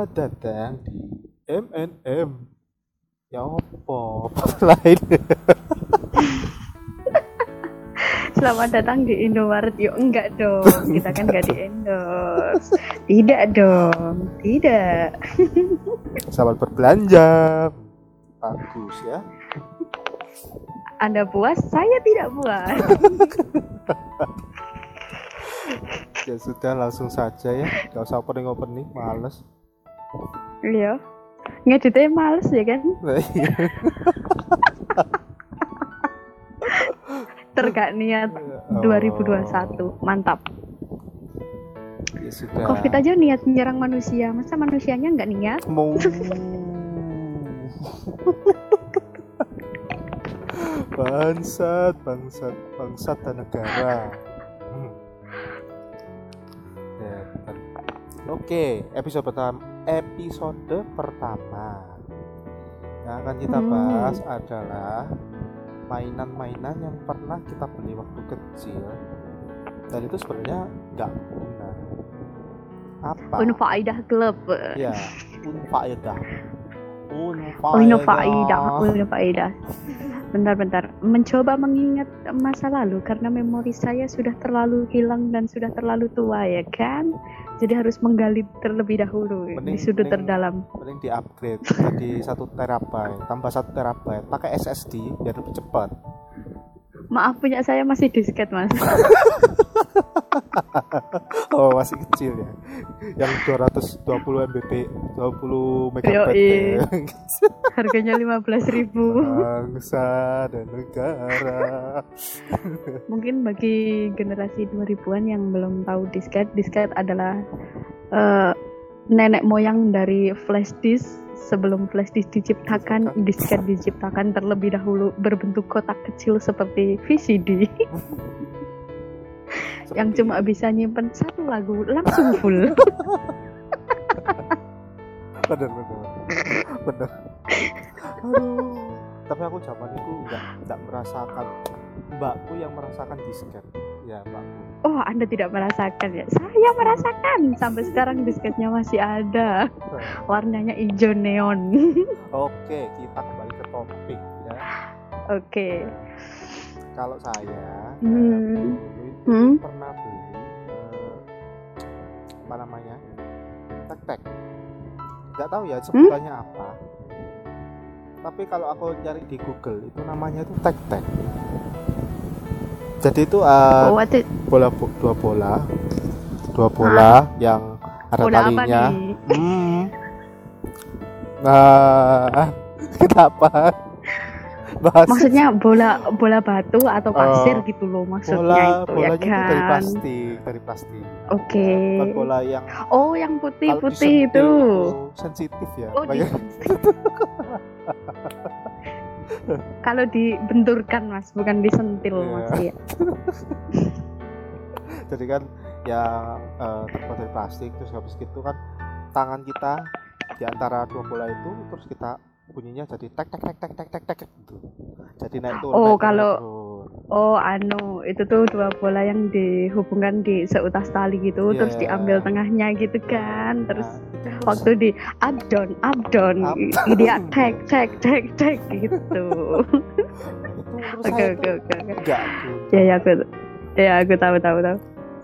Selamat datang di MNM. Ya opo lain. Selamat datang di Indomaret. Yuk enggak dong. Kita kan enggak di endorse. Tidak dong. Tidak. Selamat berbelanja. Bagus ya. Anda puas, saya tidak puas. Ya sudah langsung saja ya. Gak usah opening opening, males. Iya. Ngeditnya males ya kan? Tergak niat Oh. 2021. Mantap. Ya sudah. Covid aja niat menyerang manusia. Masa manusianya nggak niat? Mau. bangsat, bangsat, bangsat dan negara. Hmm. Ya, bentar. Oke, episode pertama, episode pertama yang akan kita Hmm. bahas adalah mainan-mainan yang pernah kita beli waktu kecil dan itu sebenarnya nggak guna. Apa? Unfaidah Club. Ya, unfaedah. Unfaedah. Unfaidah, unfaidah. Bentar-bentar, mencoba mengingat masa lalu karena memori saya sudah terlalu hilang dan sudah terlalu tua ya kan. Jadi harus menggali terlebih dahulu di Mending- sudut mending- terdalam. Mending di upgrade jadi satu terabyte, tambah satu terabyte, pakai SSD biar lebih cepat. Maaf punya saya masih disket mas. Oh masih kecil ya, yang 220 Mbp, 20 megabyte. Ya. Harganya 15.000 ribu. Bangsa dan negara. Mungkin bagi generasi 2000-an yang belum tahu disket, disket adalah eh, nenek moyang dari flash disk. Sebelum flash disk diciptakan, disket diciptakan terlebih dahulu berbentuk kotak kecil seperti VCD yang cuma bisa nyimpen satu lagu langsung full. bener bener bener aduh tapi aku zaman itu nggak nggak merasakan mbakku yang merasakan disket ya mbakku Oh, Anda tidak merasakan ya? Saya merasakan. Sampai sekarang disketnya masih ada. Warnanya hijau neon. oke kita kembali ke topik ya Oke. kalau saya Hmm. dulu itu Hmm. pernah beli eh, apa namanya tek tek nggak tahu ya sebutannya apa. Tapi kalau aku cari di Google itu namanya itu tek tek jadi itu eh, Oh, it- bola bo- dua bola. Dua bola yang ada bola talinya. hmm. nah kenapa bahas Maksudnya bola bola batu atau pasir Oh, gitu loh maksudnya bola itu bolanya ya itu dari kan? plastik dari plastik Oke. bukan bola yang Oh, yang putih-putih disentil itu. sensitif ya Oh, di... Kalau dibenturkan Mas, bukan disentil Iya. Mas ya. jadi kan ya eh, terbuat dari plastik terus habis gitu kan tangan kita di antara dua bola itu terus kita bunyinya jadi tek tek tek tek tek tek tek gitu jadi naik turun Oh, naik kalau- naik turun. Oh, anu, itu tuh dua bola yang dihubungkan di seutas tali gitu, terus Iya. diambil tengahnya gitu kan. Terus Nah, waktu di up down up down Up down. dia tek tek tek tek gitu oke oke oke ya ya aku ya aku tahu tahu tahu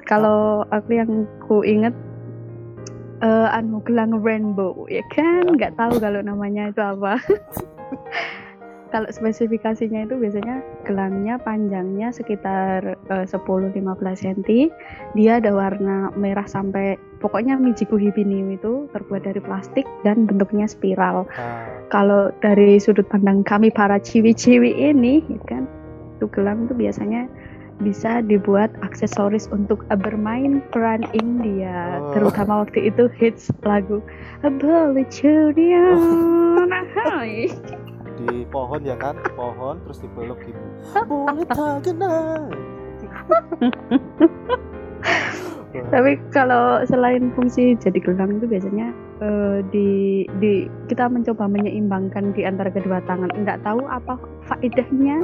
kalau aku yang ku inget eh anu gelang rainbow ya kan? Nggak tahu kalau namanya itu apa. Kalau spesifikasinya itu biasanya gelangnya panjangnya sekitar eh, 10-15 cm dia ada warna merah sampai pokoknya Mijiku Hibiniu itu terbuat dari plastik dan bentuknya spiral. Nah, kalau dari sudut pandang kami para ciwi-ciwi ini ya kan? Itu gelang itu biasanya bisa dibuat aksesoris untuk bermain peran India Oh. terutama waktu itu hits lagu Junior Hai. Di pohon ya kan? Pohon terus dipeluk gitu. Boleh tak kenal? Tapi kalau selain fungsi jadi gelang itu biasanya eh, di di kita mencoba menyeimbangkan di antara kedua tangan. Nggak tahu apa faedahnya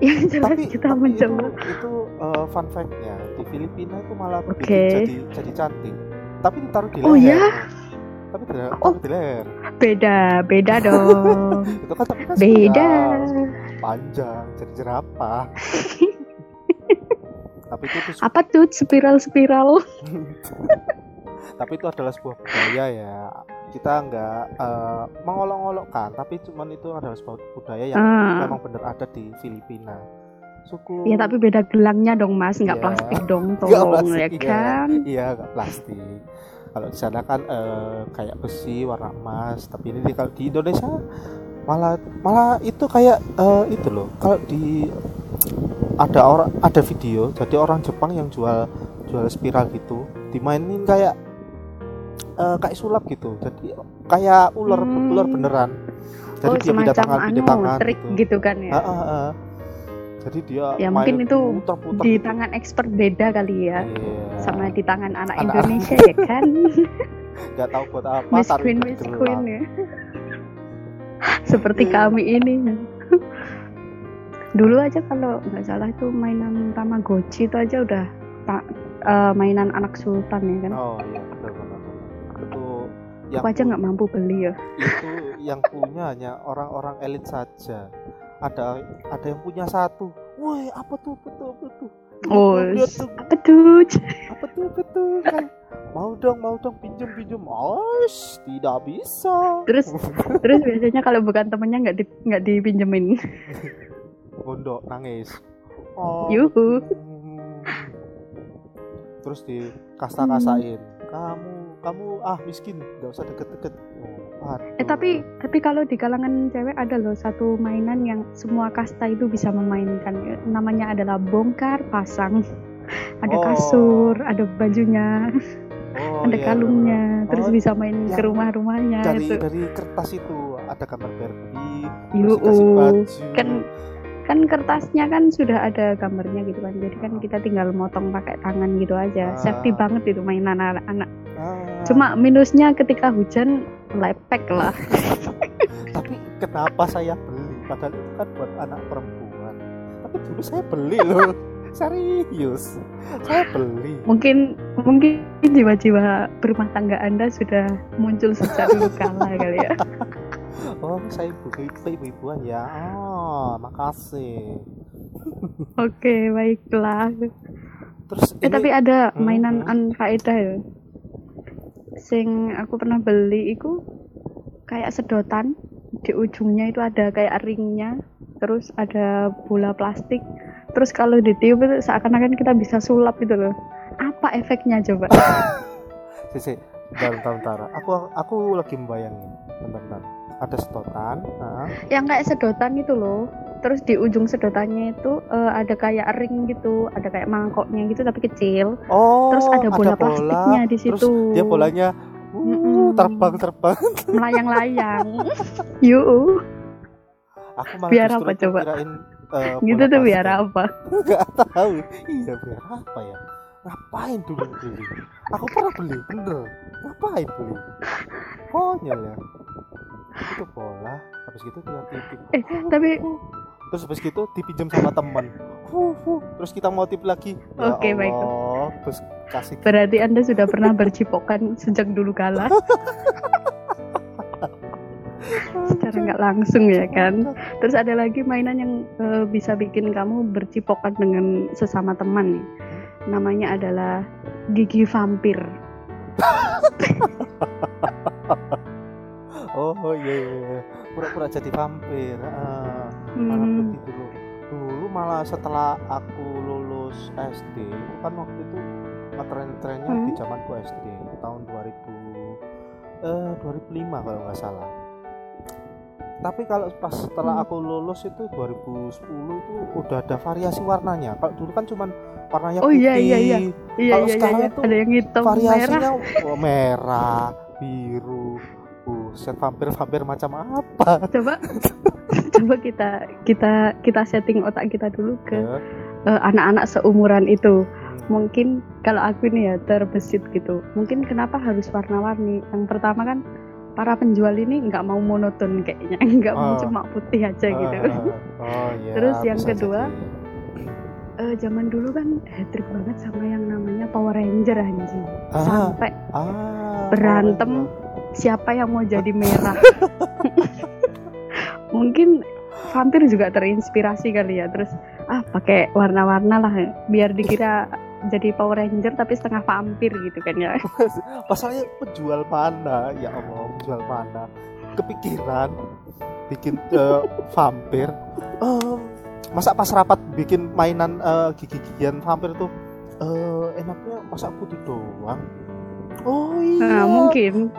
yang jelas tapi, kita tapi itu mencoba itu uh, fun fact-nya di Filipina itu malah Oke. jadi jadi cantik tapi ditaruh di Oh, leher ya? tapi tidak Oh. di leher Beda, beda dong. itu kan tapi kan beda. spiral, panjang jadi jerapah tapi itu tuh Apa tuh spiral-spiral? tapi itu adalah sebuah budaya ya kita nggak eh, mengolok-olokkan tapi cuman itu adalah sebuah budaya yang Ah. memang benar ada di Filipina suku Ya tapi beda gelangnya dong mas, nggak Iya. plastik dong, tolong plastik, ya kan? iya nggak plastik kalau di sana kan eh, kayak besi warna emas tapi ini di- kalau di Indonesia malah malah itu kayak eh, itu loh kalau di ada orang ada video jadi orang Jepang yang jual jual spiral gitu dimainin kayak eh, kayak sulap gitu jadi kayak ular Hmm. ular beneran jadi Oh dia pindah tangan pindah anu, tangan trik gitu, gitu kan ya? Ah, ah, ah. jadi dia Ya, main mungkin itu Di gitu. tangan expert beda kali ya, Iya. sama di tangan anak Anak- Indonesia ya kan? nggak tahu buat apa Miss Queen, Miss. Queen ya. Seperti Iya. kami ini. Dulu aja kalau nggak salah itu mainan Tamagotchi itu aja udah ta- eh, mainan anak sultan ya kan? oh iya yang Aku aja nggak mampu beli ya. itu yang punya hanya orang-orang elit saja ada ada yang punya satu woi apa tuh betul Oh, lihat tuh apa tuh? apa tuh kan mau dong mau dong pinjem pinjem oh tidak bisa Terus terus biasanya kalau bukan temennya nggak di, nggak dipinjemin. Bondo nangis oh Yuhu. hmm. terus di kasta-kasain kamu kamu ah miskin nggak usah deket-deket oh, Eh tapi tapi kalau di kalangan cewek ada loh satu mainan yang semua kasta itu bisa memainkan. Namanya adalah bongkar pasang. Ada Oh. kasur, ada bajunya, oh, ada iya. kalungnya, terus Oh, bisa main ke rumah-rumahnya dari itu. dari kertas itu ada gambar Barbie terus Yuu, dikasih baju kan kan kertasnya kan sudah ada gambarnya gitu kan. Jadi kan kita tinggal motong pakai tangan gitu aja. Ah. Safety banget itu mainan anak-anak. Ah, Cuma minusnya ketika hujan lepek lah. tapi kenapa saya beli padahal itu kan buat anak perempuan tapi dulu saya beli loh serius? Saya beli. Mungkin mungkin jiwa-jiwa berumah tangga anda sudah muncul sejak dulu kala kali ya. Oh saya ibu ibu ibuan ya oh makasih. Oke baiklah. Terus eh ini tapi ada Hmm, mainan hmm. an faedah ya. Sing aku pernah beli itu kayak sedotan. Di ujungnya itu ada kayak ringnya. Terus ada bola plastik terus kalau ditiup itu seakan-akan kita bisa sulap gitu loh. Apa efeknya coba? Sisi bentar bentar, bentar. aku aku lagi membayangin bentar bentar ada sedotan nah, yang kayak sedotan itu loh. Terus di ujung sedotannya itu eh, ada kayak ring gitu. Ada kayak mangkoknya gitu tapi kecil. Oh terus ada bola plastiknya di terus situ. dia bolanya uh, terbang terbang melayang-layang. Yuk aku malah Biar apa coba? kirain, eh, gitu tuh biar apa? Nggak tahu. Iya biar apa ya? Ngapain dulu beli aku pernah beli bener. Ngapain beli? Konyol ya? Itu bola habis gitu kita titip. Eh, tapi terus habis gitu dipinjam sama teman. Terus kita mau tip lagi. Ya Oke, baik. Allah terus kasih berarti anda sudah pernah bercipokan sejak dulu kala secara nggak langsung ya kan. Terus ada lagi mainan yang eh, bisa bikin kamu bercipokan dengan sesama teman nih. Namanya adalah gigi vampir. Oh iya iya iya. pura-pura jadi vampir. Malah Hmm, dulu. Dulu malah setelah aku lulus SD kan waktu itu ngetren-trennya di Hmm. zamanku SD tahun 2000 eh 2005 kalau nggak salah tapi kalau pas setelah Hmm. aku lulus itu 2010 itu udah ada variasi warnanya kalau dulu kan cuman warnanya Oh, putih iya, iya, iya. iya Kalau iya iya, sekarang iya. tuh ada yang hitam merah variasinya oh, merah biru buset vampir-vampir macam apa coba coba kita kita kita setting otak kita dulu ke ya? eh, anak-anak seumuran itu Hmm. mungkin kalau aku ini ya terbesit gitu mungkin kenapa harus warna-warni yang pertama kan para penjual ini nggak mau monoton kayaknya nggak mau Oh. cuma putih aja gitu Ah, oh iya Terus yang kedua, jadi. Eh, zaman dulu kan hatrik banget sama yang namanya Power Ranger anjing Ah. sampai ah berantem. oh, siapa yang mau jadi merah mungkin vampir juga terinspirasi kali ya terus ah pakai warna-warna lah biar dikira jadi Power Ranger tapi setengah vampir gitu kan ya. Masalahnya penjual mana? Ya Allah penjual mana? Kepikiran. Bikin eh, vampir. Em, masa pas rapat bikin mainan eh, gigi-gigian vampir tuh eh, enaknya masa putih doang? Oh iya. Nah, mungkin.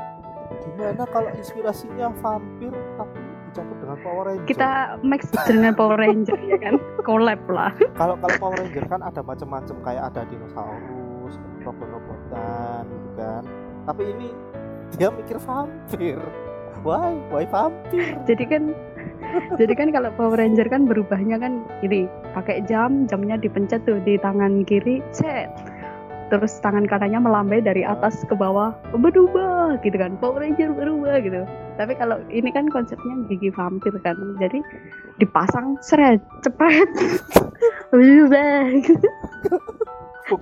Gimana kalau inspirasinya vampir tapi dicampur dengan Power Ranger. Kita mix dengan Power Ranger ya kan? Collab lah. Kalau kalau Power Ranger kan ada macam-macam kayak ada dinosaurus robot-robotan gitu kan. Tapi ini dia mikir vampir. Why? Why vampir? Jadi kan jadi kan kalau Power Ranger kan berubahnya kan ini pakai jam jamnya dipencet tuh di tangan kiri set terus tangan kanannya melambai dari atas ke bawah berubah gitu kan Power Ranger berubah gitu. Tapi kalau ini kan konsepnya gigi vampir kan jadi dipasang seret cepet. Mungkin,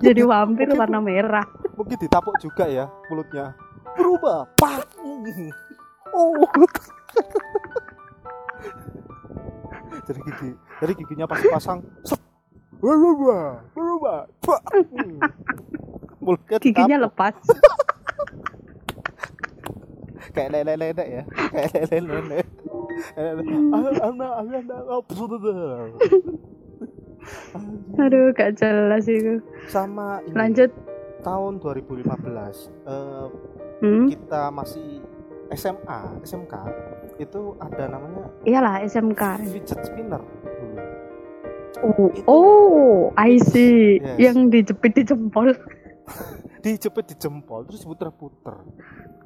jadi di- vampir mungkin- warna merah. Mungkin ditapuk juga ya mulutnya. Berubah pak. Oh. Jadi gigi jadi giginya pas pasang berubah berubah pak. Hmm. Mulutnya giginya lepas. Kayak lele-lele ya. Kayak lele-lele. Aduh gak jelas itu. Sama ini, lanjut. tahun 2015 eh, hmm? kita masih SMA SMK itu ada namanya iyalah SMK fidget spinner. Oh, Itu- oh I see. Yes. yang dijepit di jempol dijepit di jempol terus puter-puter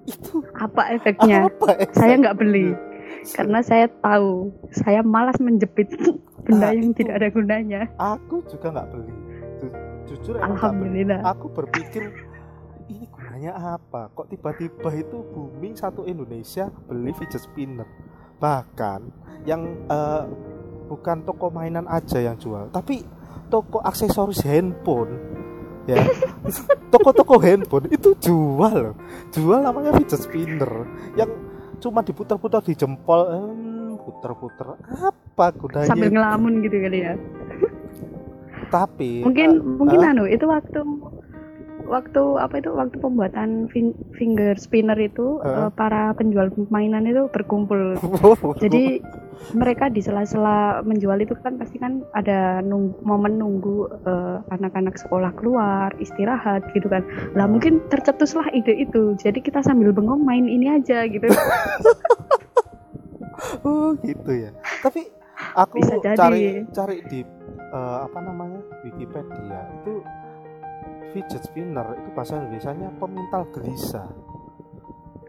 itu apa efeknya? Apa efek? saya nggak beli. Karena saya tahu saya malas menjepit benda Ah, yang itu. tidak ada gunanya. aku juga nggak beli. Ju- jujur nggak beli. alhamdulillah. Aku berpikir ini gunanya apa? Kok tiba-tiba itu booming satu Indonesia beli fidget spinner? Bahkan yang eh, bukan toko mainan aja yang jual tapi toko aksesoris handphone ya. Toko-toko handphone itu jual loh. jual namanya fidget spinner yang cuma diputar-putar di jempol. Hmm, putar-putar apa gunanya sambil ngelamun gitu kali ya. Tapi mungkin eh, mungkin eh, anu itu waktu waktu apa itu waktu pembuatan fin- finger spinner itu Heeh. eh, para penjual mainan itu berkumpul jadi mereka di sela-sela menjual itu kan pasti kan ada nung- momen nunggu eh, anak-anak sekolah keluar istirahat gitu kan lah mungkin tercetuslah ide itu jadi kita sambil bengong main ini aja gitu Oh gitu ya. Tapi aku Bisa jadi. cari cari di eh, apa namanya Wikipedia itu fidget spinner itu bahasa Indonesia-nya pemintal gelisah.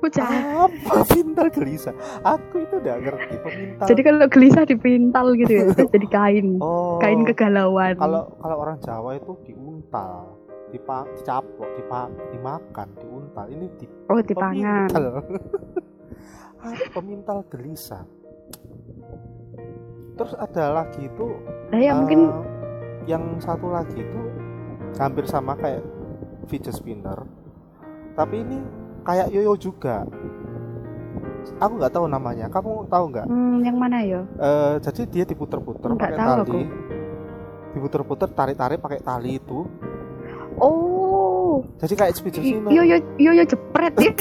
Ucah. Apa pemintal gelisah? Aku itu udah ngerti pemintal. jadi kalau gelisah dipintal gitu ya jadi kain oh, kain kegalauan Kalau kalau orang Jawa itu diuntal, dipa, dicaplok, dipa, dimakan, diuntal. Ini di oh dipangan pemintal. Ah, pemintal gelisah. Terus ada lagi itu nah ya mungkin Eh, yang satu lagi itu hampir sama kayak fidget spinner. Tapi ini kayak yoyo juga. Aku nggak tahu namanya. Kamu tahu nggak? Hmm, yang mana ya Eh, jadi dia diputer-puter pakai tahu tali. aku. diputer-puter tarik-tarik pakai tali itu. Oh. Jadi kayak spinner yo yo yo yo jepret ya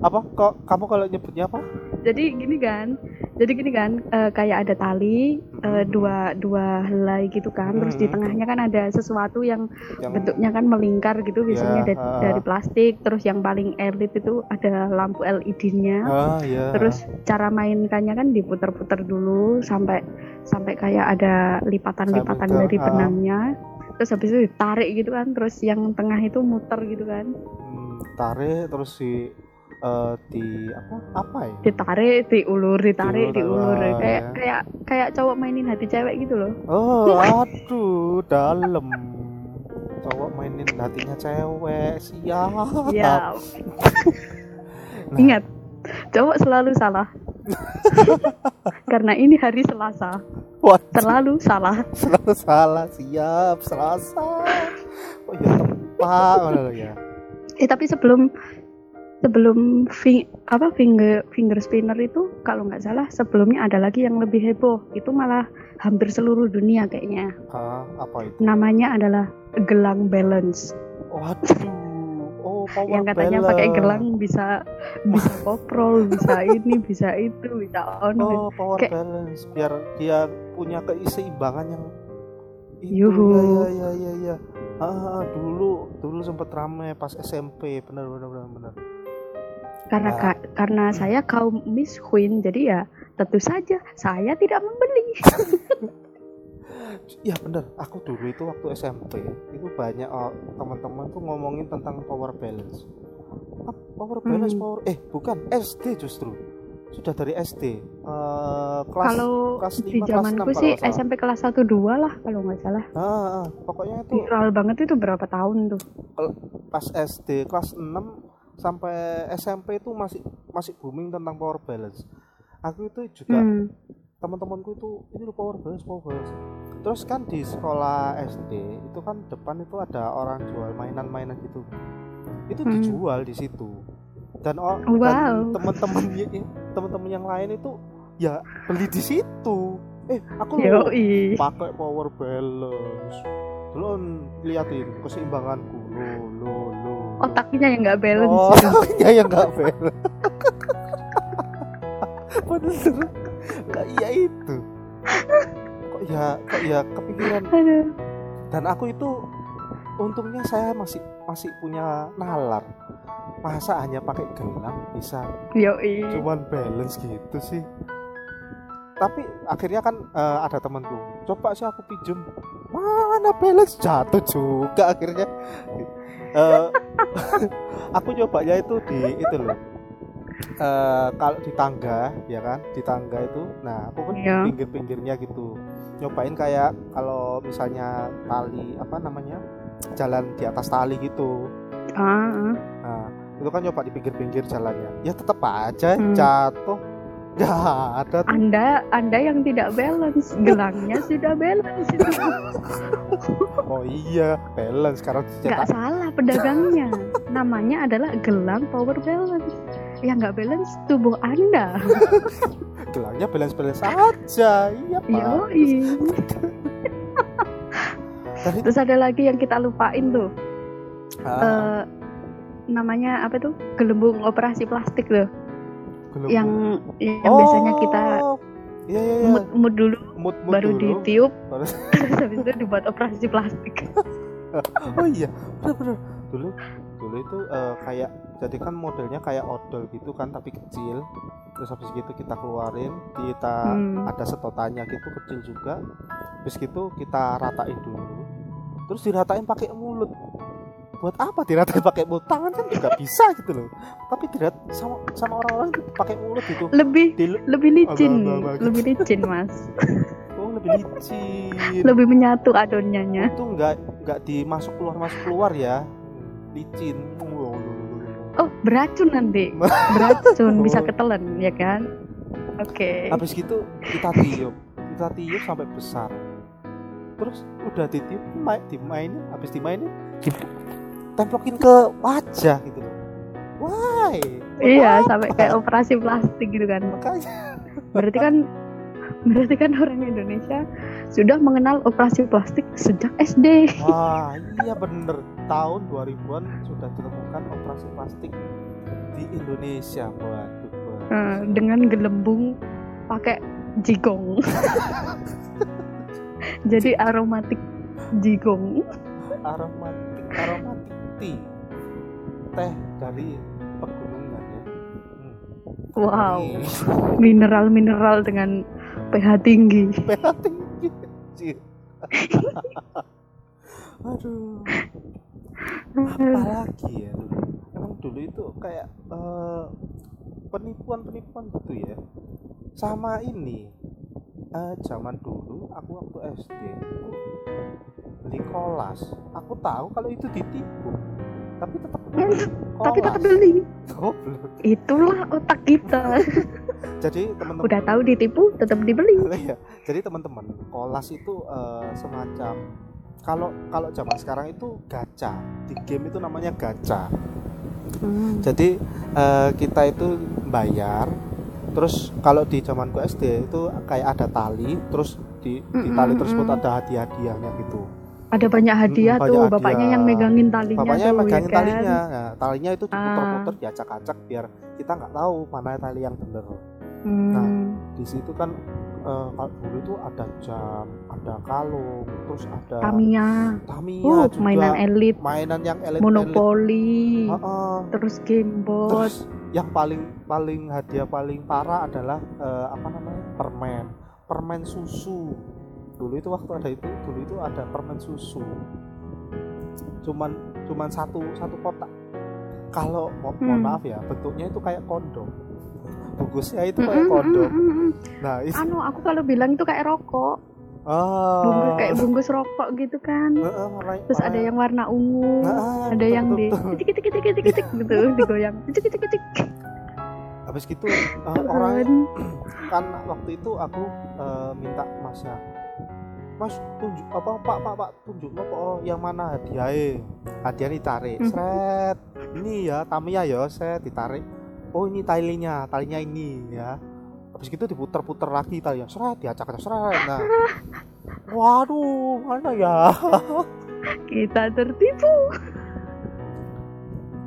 apa? Kok kamu kalau nyebutnya apa? Jadi gini kan jadi gini kan eh, kayak ada tali eh, dua dua helai gitu kan. Terus di Mhm. tengahnya kan ada sesuatu yang yang bentuknya kan melingkar gitu biasanya Ya, dari, dari plastik. Terus yang paling elit itu ada lampu LED-nya ah ya. Terus cara mainkannya kan diputer-puter dulu sampai sampai kayak ada lipatan-lipatan dari benangnya. Terus habis itu ditarik gitu kan terus yang tengah itu muter gitu kan. Hmm, tarik terus di eh, di apa apa ya ditarik diulur ditarik Diulur, diulur ah, kayak ya. kayak kayak cowok mainin hati cewek gitu loh Oh, aduh, dalam. Cowok mainin hatinya cewek, siap. ya Nah, ingat cowok selalu salah karena ini hari Selasa Wah, terlalu salah selalu salah, siap, selasa. Oh ya ngono lho ya. Eh tapi sebelum sebelum fi- apa finger finger spinner itu kalau nggak salah sebelumnya ada lagi yang lebih heboh. Itu malah hampir seluruh dunia kayaknya. Ah, apa itu? Namanya adalah gelang balance. Waduh. Oh power yang katanya pakai balance. gelang bisa bisa koprol bisa ini bisa itu bisa on. Oh power Kayak- balance. Biar dia punya keseimbangan yang itu. Yuhu. ya ya ya ya ah dulu dulu sempet rame pas SMP bener bener bener bener karena Ya. ka- karena saya kaum Miss Queen jadi ya tentu saja saya tidak membeli. Ya bener. Aku dulu itu waktu SMP itu banyak oh, teman-teman tuh ngomongin tentang power balance. Ah, power balance Hmm. power eh bukan SD justru. Sudah dari SD Eh, kelas kalau kelas di lima, kelas zamanku enam kalau sih nggak salah. SMP kelas 1 2 lah kalau nggak salah. Ah, ah, pokoknya itu viral banget itu berapa tahun tuh? Pas SD kelas 6 sampai SMP itu masih masih booming tentang power balance aku itu juga Hmm. teman-temanku itu ini loh power balance power balance terus kan di sekolah SD itu kan depan itu ada orang jual mainan-mainan gitu itu Hmm. dijual di situ dan oh, Wow. dan teman-teman teman-teman yang lain itu ya beli di situ eh aku Yoi. pakai power balance dulu liatin keseimbanganku lo lo lo otaknya yang nggak balance. Oh gitu. ya yang nggak balance. Lah iya itu. Kok ya kok ya kepikiran. Aduh. dan aku itu untungnya saya masih masih punya nalar. Masa hanya pakai gelang bisa? Yoi. cuman balance gitu sih. Tapi akhirnya kan eh, ada temanku coba sih aku pinjem. Mana balance? Jatuh juga akhirnya. Eh, aku nyobanya itu di itu loh Eh, kalau di tangga ya kan di tangga itu nah aku kan Iya. pinggir-pinggirnya gitu nyobain kayak kalau misalnya tali apa namanya jalan di atas tali gitu Ah, ah. Nah, itu kan nyoba di pinggir-pinggir jalannya. Ya tetap aja Hmm. jatuh. Ya ada tuh. Anda Anda yang tidak balance, gelangnya sudah balance itu. Oh iya, balance sekarang Nggak dicetak. salah pedagangnya. Namanya adalah gelang power balance. Yang nggak balance tubuh Anda. Gelangnya balance-balance aja. Iya, Pak. Terus ada lagi yang kita lupain tuh. ah, Eh, namanya apa tuh? Gelembung operasi plastik tuh. Gelembung. Yang yang biasanya kita Oh, Iya, iya, iya. mood mood dulu Mood, mood baru dulu. ditiup terus habis itu dibuat operasi plastik. Oh iya, bener-bener. Dulu dulu itu eh, kayak jadi kan modelnya kayak odol gitu kan tapi kecil. Terus habis gitu kita keluarin, kita Hmm. ada sedotannya gitu kecil juga habis gitu kita ratain dulu terus diratain pakai mulut buat apa diratain pakai mulut? Tangan kan juga bisa gitu loh. Tapi dirat sama sama orang-orang pakai mulut gitu. Lebih Di, lebih licin, Abang-abang gitu. lebih licin mas, oh lebih licin. Lebih menyatu adonannya. itu nggak nggak dimasuk keluar masuk keluar ya. Licin. Wow. Oh beracun nanti, beracun bisa ketelan ya kan? Oke. habis gitu kita tiup. Kita tiup sampai besar. Terus udah ditiup main dimainin. Habis dimainin ditemplokin ke wajah gitu loh why Iya sampai kayak operasi plastik gitu kan. makanya Berarti kan berarti kan orang Indonesia sudah mengenal operasi plastik sejak SD. wah iya bener tahun 2000-an sudah ditemukan operasi plastik di Indonesia waduh waduh. Eh, dengan gelembung pakai jigong. Jadi aromatik jigong. aromatik aromatik tea teh dari pegunungan ya. Hmm. Wow, mineral-mineral dengan pH tinggi. pH tinggi. Aduh. Apalagi ya dulu emang dulu itu kayak eh, penipuan-penipuan gitu ya. Sama ini. Eh, zaman dulu aku waktu SD itu beli kolas aku tahu kalau itu ditipu tapi tetap beli Tapi tetap beli. Itulah otak kita. jadi teman-teman Udah tahu ditipu, tetap dibeli. Iya, jadi teman-teman kolas itu eh, semacam kalau kalau zaman sekarang itu gacha di game itu namanya gacha Hmm. jadi eh, kita itu bayar terus kalau di zamanku SD itu kayak ada tali terus di, di tali mm, tersebut ada hadiah-hadiahnya gitu Ada banyak hadiah Mm, tuh, banyak bapaknya hadiah. yang megangin talinya bapaknya tuh, megangin ya kan? talinya nah, talinya itu diputer-puter Ah. diacak-acak biar kita nggak tahu mana tali yang bener Hmm. Nah, di situ kan eh, kalau dulu itu ada jam ada kalung terus ada Tamiya. Tamiya Uh, juga mainan elit, mainan yang elit monopoli, Heeh. terus gamebot. terus yang paling paling hadiah paling parah adalah eh, apa namanya permen permen susu dulu itu waktu ada itu dulu itu ada permen susu cuman cuman satu satu kotak kalau mo- mohon Hmm. maaf ya bentuknya itu kayak kondom bungkusnya itu Mm, kayak mm, kondom mm, mm, mm. nah itu Anu, aku kalau bilang itu kayak rokok, ah bungkus kayak bungkus rokok gitu kan. Heeh, warna- Terus ada yang warna ungu, Nah, ada betul, yang di betul, betul. ketik ketik ketik ketik ketik gitu digoyang, ketik ketik ketik. habis gitu eh, orangnya kan waktu itu aku eh, minta masnya mas tunjuk apa pak pak pak tunjuk apa oh, yang mana hadiahnya? Hadiah ditarik. Hmm. seret ini ya Tamiya ya saya ditarik. Oh ini talinya talinya ini ya. Habis gitu diputer-puter lagi talinya seret diacak-acak seret. Nah. Waduh mana ya? Kita tertipu.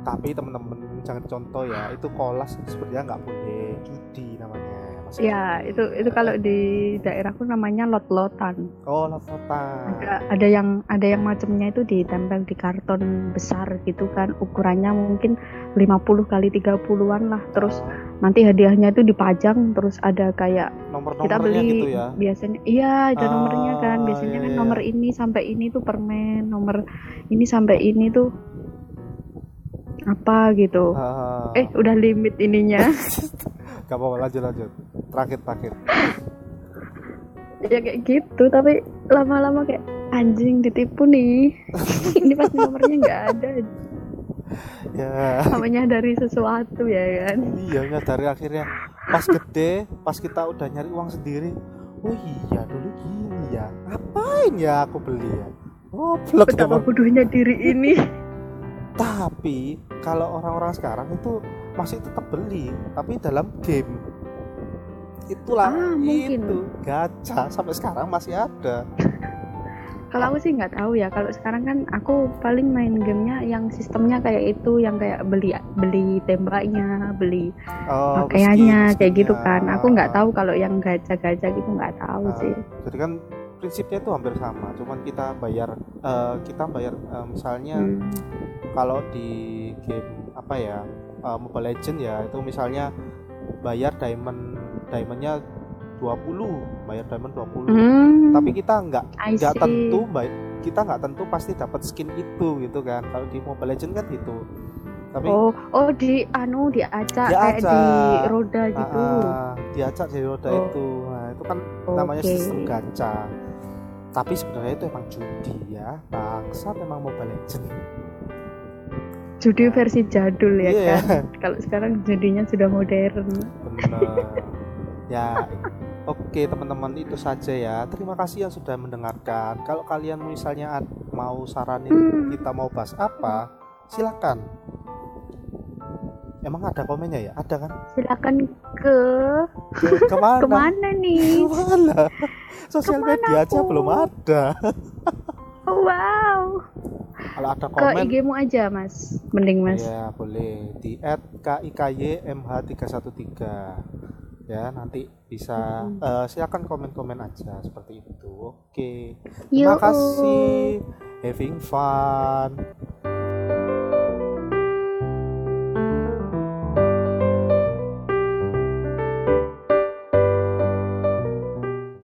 tapi temen-temen jangan contoh ya. Itu kolas sepertinya nggak boleh. Judi namanya Mas. Ya, itu itu kalau di daerahku namanya lot-lotan. oh lototan Ada ada yang ada yang macamnya itu ditempel di karton besar gitu kan. Ukurannya mungkin 50 kali 30-an lah. Terus nanti hadiahnya itu dipajang terus ada kayak kita nomor-nomornya beli gitu ya biasanya iya ada nomornya kan Ah, biasanya iya, kan iya. nomor ini sampai ini tuh permen nomor ini sampai ini tuh apa gitu Ah. eh udah limit ininya Gak apa-apa lanjut lanjut. Terakhir terakhir. ya kayak gitu tapi lama-lama kayak anjing ditipu nih ini pasti nomornya nggak ada Ya namanya dari sesuatu ya kan iya dari akhirnya pas gede pas kita udah nyari uang sendiri. Oh iya dulu gini ya. Ngapain ya aku beli ya? Oh blok betapa bodohnya diri ini Tapi kalau orang-orang sekarang itu masih tetap beli tapi dalam game. Itulah Ah, mungkin. itu gacha sampai sekarang masih ada. kalau aku sih nggak tahu ya kalau sekarang kan aku paling main gamenya yang sistemnya kayak itu yang kayak beli beli tembaknya beli Oh, pakaiannya kayak gitu kan aku nggak tahu kalau yang gacha-gacha gitu nggak tahu Ah, sih jadi kan prinsipnya itu hampir sama cuman kita bayar eh, kita bayar eh, misalnya Hmm. kalau di game apa ya eh, Mobile Legend ya itu misalnya bayar diamond diamondnya 20 bayar diamond 20 Hmm, tapi kita nggak nggak tentu baik kita nggak tentu pasti dapat skin itu gitu kan. Kalau di Mobile Legend kan gitu. Tapi oh oh di anu diacak kayak di roda ah, gitu. ah, diacak di roda Oh. itu. Nah itu kan namanya Oke. sistem gacha. Tapi sebenarnya itu emang judi ya. Bangsat emang Mobile Legend judi versi jadul ya Iya. kan? kalau sekarang judinya sudah modern. Bener ya oke teman-teman itu saja ya. Terima kasih yang sudah mendengarkan. Kalau kalian misalnya mau saranin Hmm. kita mau bahas apa silakan. Emang ada komennya ya? Ada kan? Silakan ke ke, ke mana? Ke mana nih? Ke mana sosial Ke mana media aja aku? belum ada. Wow kalau ada ke komen IG-mu aja mas mending mas Ya boleh di @kiky-mh313 ya nanti bisa Hmm. eh, silakan komen-komen aja seperti itu. Oke. Yo. Terima kasih. Having fun.